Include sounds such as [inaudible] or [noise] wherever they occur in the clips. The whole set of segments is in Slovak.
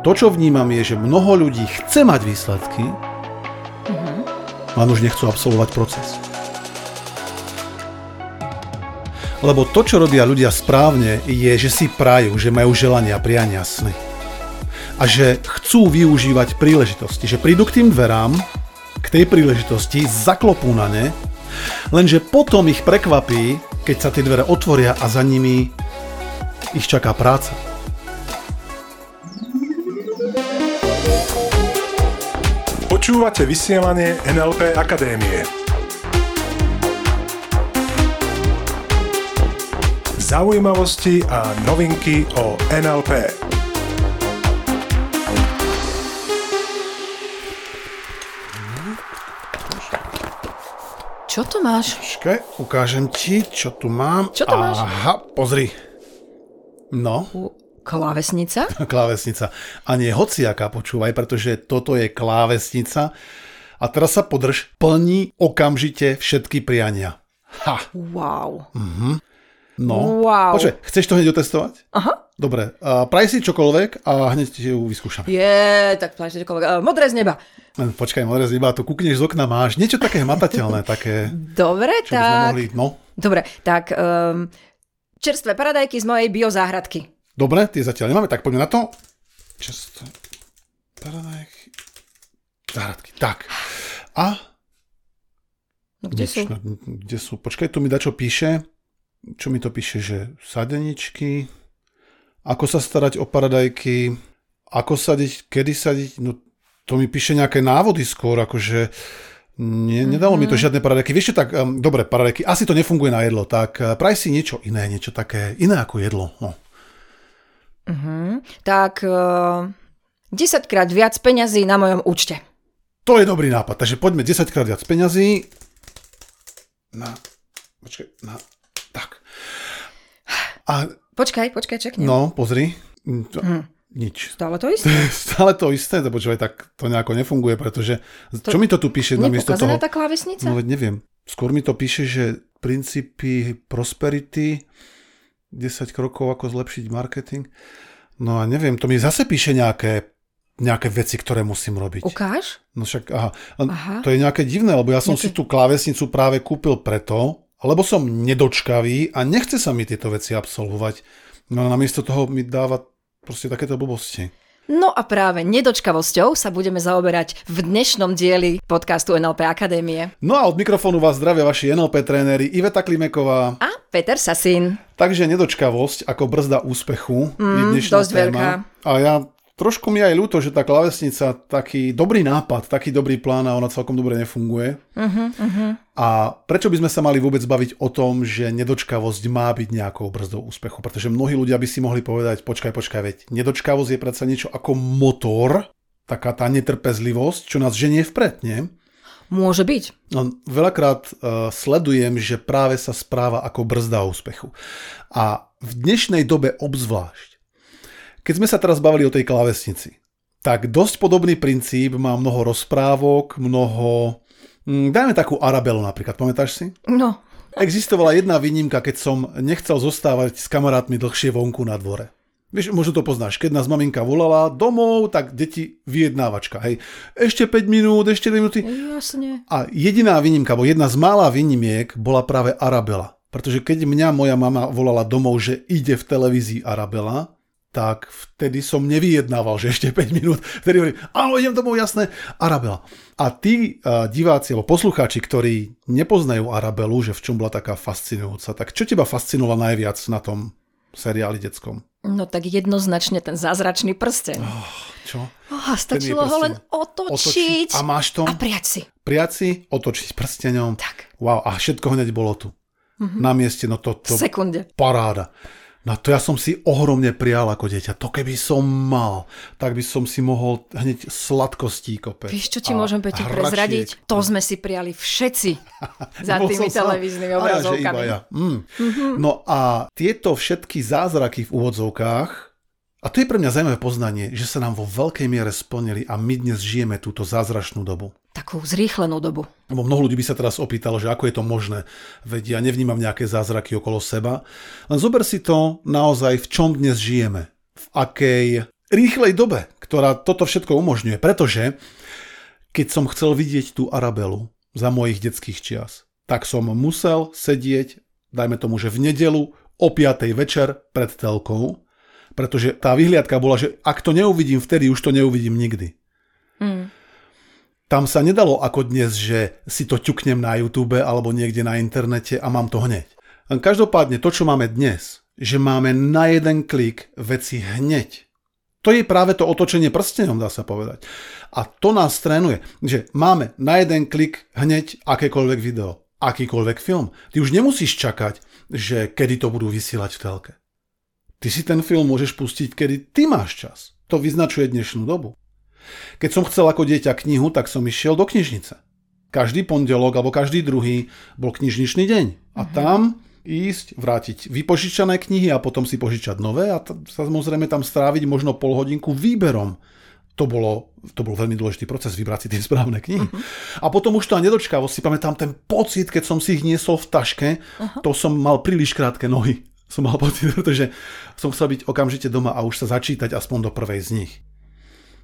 To, čo vnímam, je, že mnoho ľudí chce mať výsledky, len už nechcú absolvovať proces. Lebo to, čo robia ľudia správne, je, že si prajú, že majú želania, priania, sny. A že chcú využívať príležitosti. Že prídu k tým dverám, k tej príležitosti, zaklopú na ne, lenže potom ich prekvapí, keď sa tie dvere otvoria a za nimi ich čaká práca. Počúvate vysielanie NLP Akadémie. Zaujímavosti a novinky o NLP. Čo tu máš? Počkaj, ukážem ti, čo tu mám. Čo to máš? Aha, pozri. No, U- Klávesnica? [laughs] klávesnica. A nie hociaká, počúvaj, pretože toto je klávesnica. A teraz sa podrž, plní okamžite všetky priania. Ha, Wow. no. Wow. Počkaj, chceš to hneď otestovať? Aha. Dobre, a praj si čokoľvek a hneď ti ju vyskúšam. Je, tak plášte čokoľvek. Uh, modré z neba. Počkaj, modré z neba, tu kúkneš z okna, máš niečo také hmatateľné, [laughs] také, Dobre, čo by sme tak. mohli, no. Dobre, tak um, čerstvé paradajky z mojej biozáhradky. Dobre, tie zatiaľ nemáme, tak poďme na to. Často. Paradajky. Záhradky. Tak. A No kde Nič, sú? no, kde sú? Počkaj, tu mi dačo píše. Čo mi to píše, že sadeničky, ako sa starať o paradajky, ako sadiť, kedy sadiť, no to mi píše nejaké návody skôr, akože nie, nedalo mi to žiadne paradajky. Vieš čo, tak, um, dobre, paradajky, asi to nefunguje na jedlo, tak uh, praj si niečo iné, niečo také, iné ako jedlo. No. Uh-huh. Tak uh, 10 krát viac peňazí na mojom účte. To je dobrý nápad, takže poďme 10 krát viac peňazí. Na, počkaj, na, tak. A, Počkaj, počkaj, čeknem. no, pozri. To, Hm. Nič. Stále to isté? [laughs] Stále to isté, to počúvaj, tak to nejako nefunguje, pretože... čo mi to tu píše namiesto toho? Nepokazaná tá klávesnica? No veď neviem. Skôr mi to píše, že princípy prosperity, 10 krokov, ako zlepšiť marketing. No a neviem, to mi zase píše nejaké, nejaké veci, ktoré musím robiť. Ukáž? No však, aha. Aha. To je nejaké divné, lebo ja som si Nejaké- tú klávesnicu práve kúpil preto, lebo som nedočkavý a nechce sa mi tieto veci absolvovať. No a namiesto toho mi dáva proste takéto blbosti. No a práve nedočkavosťou sa budeme zaoberať v dnešnom dieli podcastu NLP Akadémie. No a od mikrofónu vás zdravia vaši NLP tréneri Iveta Klimeková. A Peter Sasin. Takže nedočkavosť ako brzda úspechu je Mm, dnešná dosť téma. veľká. A ja trošku mi aj ľúto, že tá klávesnica, taký dobrý nápad, taký dobrý plán a ona celkom dobre nefunguje. Uh-huh, uh-huh. A prečo by sme sa mali vôbec baviť o tom, že nedočkavosť má byť nejakou brzdou úspechu? Pretože mnohí ľudia by si mohli povedať, počkaj, počkaj, veď nedočkavosť je predsa niečo ako motor, taká tá netrpezlivosť, čo nás ženie vpred, nie? Môže byť. No, veľakrát uh, sledujem, že práve sa správa ako brzda úspechu. A v dnešnej dobe obzvlášť, keď sme sa teraz bavili o tej klávesnici, tak dosť podobný princíp má mnoho rozprávok, mnoho... Mm, dajme takú Arabelu napríklad, pamätáš si? No, Existovala jedna výnimka, keď som nechcel zostávať s kamarátmi dlhšie vonku na dvore. Vieš, možno to poznáš, keď nás maminka volala domov, tak deti vyjednávačka, hej. Ešte 5 minút, ešte 2 minúty. jasne. A jediná výnimka, alebo jedna z mála výnimiek bola práve Arabela. Pretože keď mňa moja mama volala domov, že ide v televízii Arabela, tak vtedy som nevyjednával, že ešte 5 minút. Vtedy hovorím, áno, idem domov, jasné, Arabela. A tí uh, diváci alebo poslucháči, ktorí nepoznajú Arabelu, že v čom bola taká fascinujúca, tak čo teba fascinovalo najviac na tom seriáli detskom? No tak jednoznačne ten zázračný prsten. Čo? Oh, stačilo ho len prsten. otočiť. A máš to? A priať si. Prijať si, otočiť prsteňom. Tak. Wow, a všetko hneď bolo tu. Na mieste, no to, V to sekunde. paráda. No to ja som si ohromne prijal ako dieťa. To keby som mal, tak by som si mohol hneď sladkostí kopec. Vieš, čo ti môžem Peťo prezradiť? To sme si prijali všetci [laughs] za tými televíznymi ja, obrazovkami. iba ja. Mm. No a tieto všetky zázraky v úvodzovkách, a to je pre mňa zaujímavé poznanie, že sa nám vo veľkej miere splnili a my dnes žijeme túto zázračnú dobu. Takú zrýchlenú dobu. Lebo mnoho ľudí by sa teraz opýtalo, že ako je to možné, veď ja nevnímam nejaké zázraky okolo seba. Len zober si to naozaj, v čom dnes žijeme. V akej rýchlej dobe, ktorá toto všetko umožňuje. Pretože keď som chcel vidieť tú Arabelu za mojich detských čias, tak som musel sedieť, dajme tomu, že v nedelu o 5. večer pred telkou, pretože tá vyhliadka bola, že ak to neuvidím vtedy, už to neuvidím nikdy. Tam sa nedalo ako dnes, že si to ťuknem na YouTube alebo niekde na internete a mám to hneď. Každopádne to, čo máme dnes, že máme na jeden klik veci hneď. To je práve to otočenie prstenom, dá sa povedať. A to nás trénuje, že máme na jeden klik hneď akékoľvek video, akýkoľvek film. Ty už nemusíš čakať, že kedy to budú vysielať v telke. Ty si ten film môžeš pustiť, kedy ty máš čas. To vyznačuje dnešnú dobu. Keď som chcel ako dieťa knihu, tak som išiel do knižnice. Každý pondelok alebo každý druhý bol knižničný deň. A mm-hmm. tam ísť, vrátiť vypožičané knihy a potom si požičať nové a t- samozrejme tam stráviť možno pol hodinku výberom. To, bolo, to bol veľmi dôležitý proces, vybrať si tie správne knihy. Uh-huh. A potom už to a nedočkavo si pamätám ten pocit, keď som si ich niesol v taške, uh-huh. to som mal príliš krátke nohy. Som mal pocit, [laughs] pretože som chcel byť okamžite doma a už sa začítať aspoň do prvej z nich.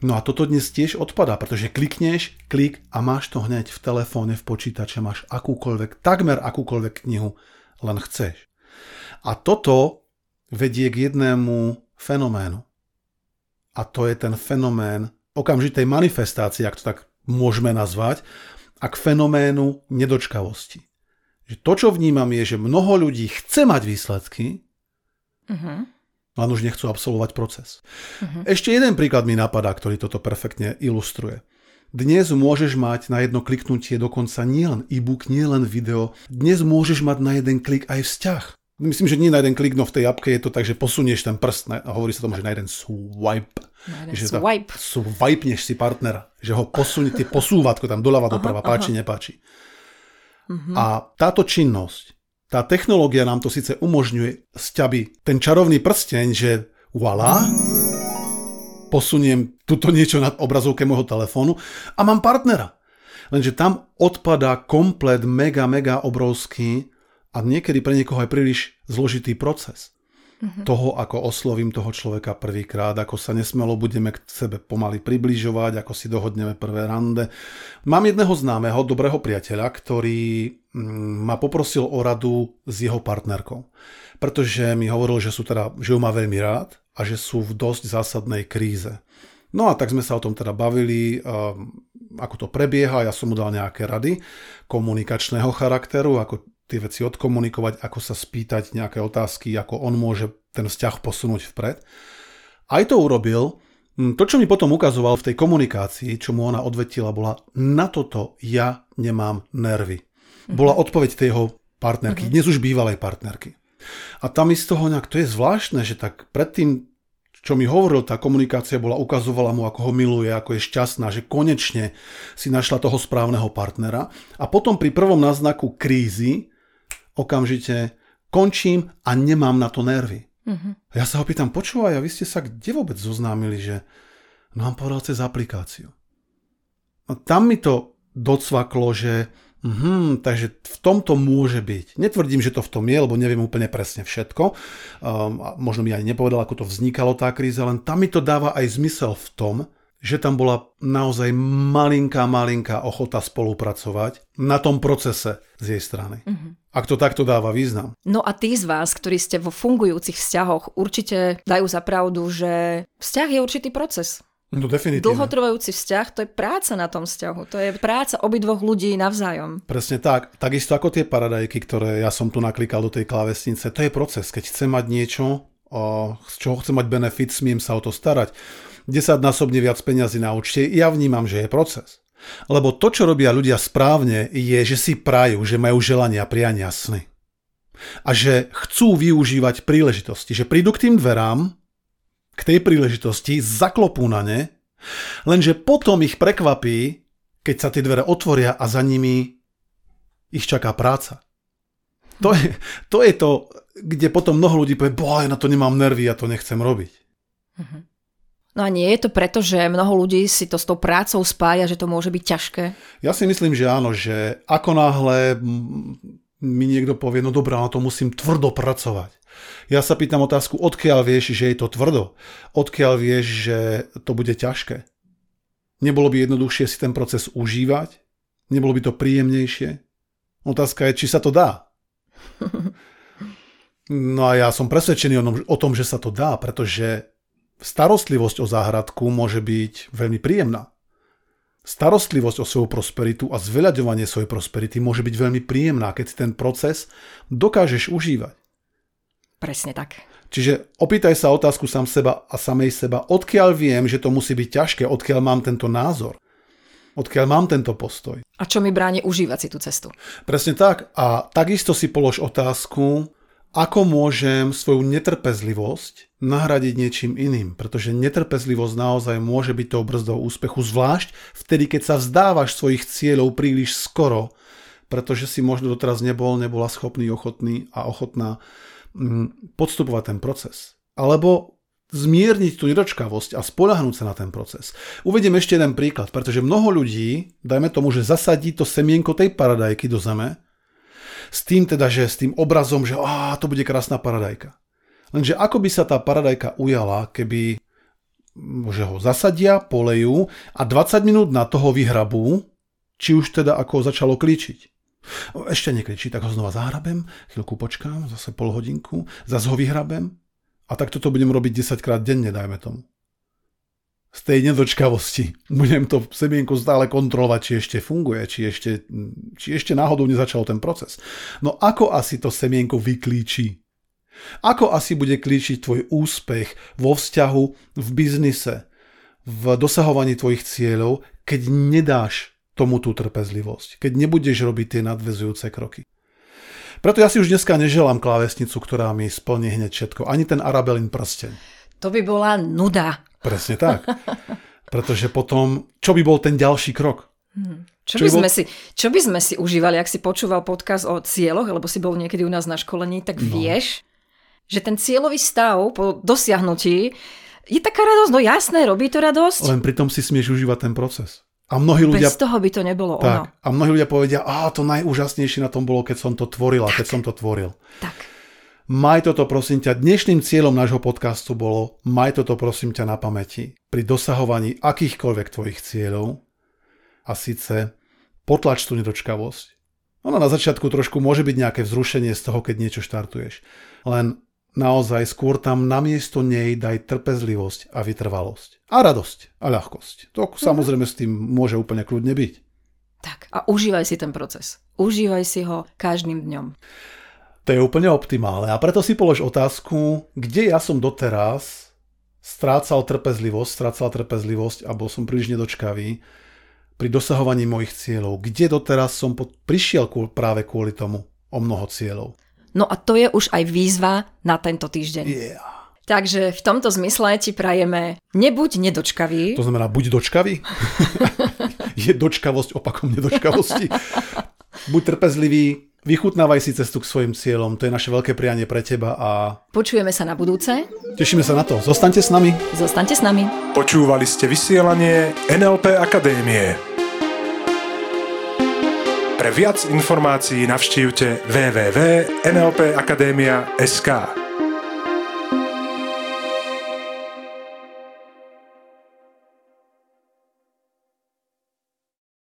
No a toto dnes tiež odpadá, pretože klikneš, klik a máš to hneď v telefóne, v počítače, máš akúkoľvek, takmer akúkoľvek knihu, len chceš. A toto vedie k jednému fenoménu. A to je ten fenomén okamžitej manifestácie, ak to tak môžeme nazvať, a k fenoménu nedočkavosti. Že to, čo vnímam, je, že mnoho ľudí chce mať výsledky, uh-huh len už nechcú absolvovať proces. Uh-huh. Ešte jeden príklad mi napadá, ktorý toto perfektne ilustruje. Dnes môžeš mať na jedno kliknutie dokonca nielen e-book, nielen video. Dnes môžeš mať na jeden klik aj vzťah. Myslím, že nie na jeden klik, no v tej apke je to tak, že posunieš ten prst na, a hovorí sa tomu, že na jeden swipe. Na jeden že swipe. Swipeneš si partnera. Že ho posunie, tie posúvatko tam doľava, doprava, páči, nepáči. Uh-huh. A táto činnosť tá technológia nám to síce umožňuje sťaby ten čarovný prsteň, že voilà, posuniem tuto niečo nad obrazovke môjho telefónu a mám partnera. Lenže tam odpadá komplet mega, mega obrovský a niekedy pre niekoho aj príliš zložitý proces mm-hmm. toho, ako oslovím toho človeka prvýkrát, ako sa nesmelo budeme k sebe pomaly približovať, ako si dohodneme prvé rande. Mám jedného známeho, dobrého priateľa, ktorý mm, ma poprosil o radu s jeho partnerkou. Pretože mi hovoril, že, sú teda, že ju má veľmi rád a že sú v dosť zásadnej kríze. No a tak sme sa o tom teda bavili, um, ako to prebieha, ja som mu dal nejaké rady komunikačného charakteru, ako tie veci odkomunikovať, ako sa spýtať nejaké otázky, ako on môže ten vzťah posunúť vpred. Aj to urobil. Hm, to, čo mi potom ukazoval v tej komunikácii, čo mu ona odvetila, bola na toto ja nemám nervy. Bola mhm. odpoveď tej jeho partnerky, mhm. dnes už bývalej partnerky. A tam mi z toho nejak, to je zvláštne, že tak predtým čo mi hovoril, tá komunikácia bola, ukazovala mu, ako ho miluje, ako je šťastná, že konečne si našla toho správneho partnera. A potom pri prvom náznaku krízy okamžite končím a nemám na to nervy. Uh-huh. Ja sa ho pýtam, počúvaj, a vy ste sa kde vôbec zoznámili, že no vám povedal cez aplikáciu. A tam mi to docvaklo, že Mhm, takže v tomto môže byť. Netvrdím, že to v tom je, lebo neviem úplne presne všetko. Um, možno mi aj nepovedal, ako to vznikalo tá kríza, len tam mi to dáva aj zmysel v tom, že tam bola naozaj malinká, malinká ochota spolupracovať na tom procese z jej strany. Uh-huh. Ak to takto dáva význam. No a tí z vás, ktorí ste vo fungujúcich vzťahoch, určite dajú za pravdu, že vzťah je určitý proces. No definitívne. Dlhotrvajúci vzťah, to je práca na tom vzťahu. To je práca obidvoch ľudí navzájom. Presne tak. Takisto ako tie paradajky, ktoré ja som tu naklikal do tej klávesnice, to je proces. Keď chcem mať niečo, z čoho chcem mať benefit, smiem sa o to starať. 10 násobne viac peňazí na účte, ja vnímam, že je proces. Lebo to, čo robia ľudia správne, je, že si prajú, že majú želania, priania, sny. A že chcú využívať príležitosti. Že prídu k tým dverám, k tej príležitosti, zaklopú na ne, lenže potom ich prekvapí, keď sa tie dvere otvoria a za nimi ich čaká práca. To je to, je to kde potom mnoho ľudí povie, boha, na to nemám nervy, ja to nechcem robiť. Uh-huh. No a nie je to preto, že mnoho ľudí si to s tou prácou spája, že to môže byť ťažké? Ja si myslím, že áno, že ako náhle mi niekto povie, no dobrá, na to musím tvrdo pracovať Ja sa pýtam otázku, odkiaľ vieš, že je to tvrdo? Odkiaľ vieš, že to bude ťažké? Nebolo by jednoduchšie si ten proces užívať? Nebolo by to príjemnejšie? Otázka je, či sa to dá. [laughs] No a ja som presvedčený o tom, o tom, že sa to dá, pretože starostlivosť o záhradku môže byť veľmi príjemná. Starostlivosť o svoju prosperitu a zveľaďovanie svojej prosperity môže byť veľmi príjemná, keď ten proces dokážeš užívať. Presne tak. Čiže opýtaj sa otázku sám seba a samej seba, odkiaľ viem, že to musí byť ťažké, odkiaľ mám tento názor, odkiaľ mám tento postoj. A čo mi bráni užívať si tú cestu? Presne tak. A takisto si polož otázku, ako môžem svoju netrpezlivosť nahradiť niečím iným, pretože netrpezlivosť naozaj môže byť tou brzdou úspechu, zvlášť vtedy, keď sa vzdávaš svojich cieľov príliš skoro, pretože si možno doteraz nebol, nebola schopný, ochotný a ochotná mm, podstupovať ten proces. Alebo zmierniť tú nedočkavosť a spolahnúť sa na ten proces. Uvediem ešte jeden príklad, pretože mnoho ľudí, dajme tomu, že zasadí to semienko tej paradajky do zeme, s tým teda, že s tým obrazom, že á, to bude krásna paradajka. Lenže ako by sa tá paradajka ujala, keby že ho zasadia, polejú a 20 minút na toho vyhrabú, či už teda ako začalo kličiť. Ešte nekričí, tak ho znova zahrabem, chvíľku počkám, zase pol hodinku, zase ho vyhrabem a tak toto budem robiť 10 krát denne, dajme tomu z tej nedočkavosti. Budem to semienko stále kontrolovať, či ešte funguje, či ešte, či ešte náhodou nezačal ten proces. No ako asi to semienko vyklíči? Ako asi bude klíčiť tvoj úspech vo vzťahu, v biznise, v dosahovaní tvojich cieľov, keď nedáš tomu tú trpezlivosť, keď nebudeš robiť tie nadvezujúce kroky. Preto ja si už dneska neželám klávesnicu, ktorá mi splní hneď všetko, ani ten Arabelin prsteň. To by bola nuda. Presne tak. Pretože potom, čo by bol ten ďalší krok? Hmm. Čo, čo, by bol... sme si, čo by sme si užívali, ak si počúval podcast o cieľoch, lebo si bol niekedy u nás na školení, tak no. vieš, že ten cieľový stav po dosiahnutí je taká radosť, no jasné, robí to radosť. Len pritom si smieš užívať ten proces. A mnohí ľudia... Bez toho by to nebolo tak, ono. A mnohí ľudia povedia, a to najúžasnejšie na tom bolo, keď som to tvorila, tak, keď som to tvoril. Tak. Maj toto prosím ťa, dnešným cieľom nášho podcastu bolo, maj toto prosím ťa na pamäti pri dosahovaní akýchkoľvek tvojich cieľov a síce potlač tú nedočkavosť. Ona na začiatku trošku môže byť nejaké vzrušenie z toho, keď niečo štartuješ. Len naozaj skôr tam namiesto nej daj trpezlivosť a vytrvalosť. A radosť a ľahkosť. To samozrejme s tým môže úplne kľudne byť. Tak a užívaj si ten proces. Užívaj si ho každým dňom. To je úplne optimálne. A preto si polož otázku, kde ja som doteraz strácal trpezlivosť, strácal trpezlivosť a bol som príliš nedočkavý pri dosahovaní mojich cieľov. Kde doteraz som pod, prišiel práve kvôli tomu o mnoho cieľov. No a to je už aj výzva na tento týždeň. Yeah. Takže v tomto zmysle ti prajeme nebuď nedočkavý. To znamená, buď dočkavý. [laughs] [laughs] je dočkavosť opakom nedočkavosti. [laughs] Buď trpezlivý, Vychutnávaj si cestu k svojim cieľom, to je naše veľké prianie pre teba a... Počujeme sa na budúce. Tešíme sa na to. Zostaňte s nami. Zostaňte s nami. Počúvali ste vysielanie NLP Akadémie. Pre viac informácií navštívte www.nlpakademia.sk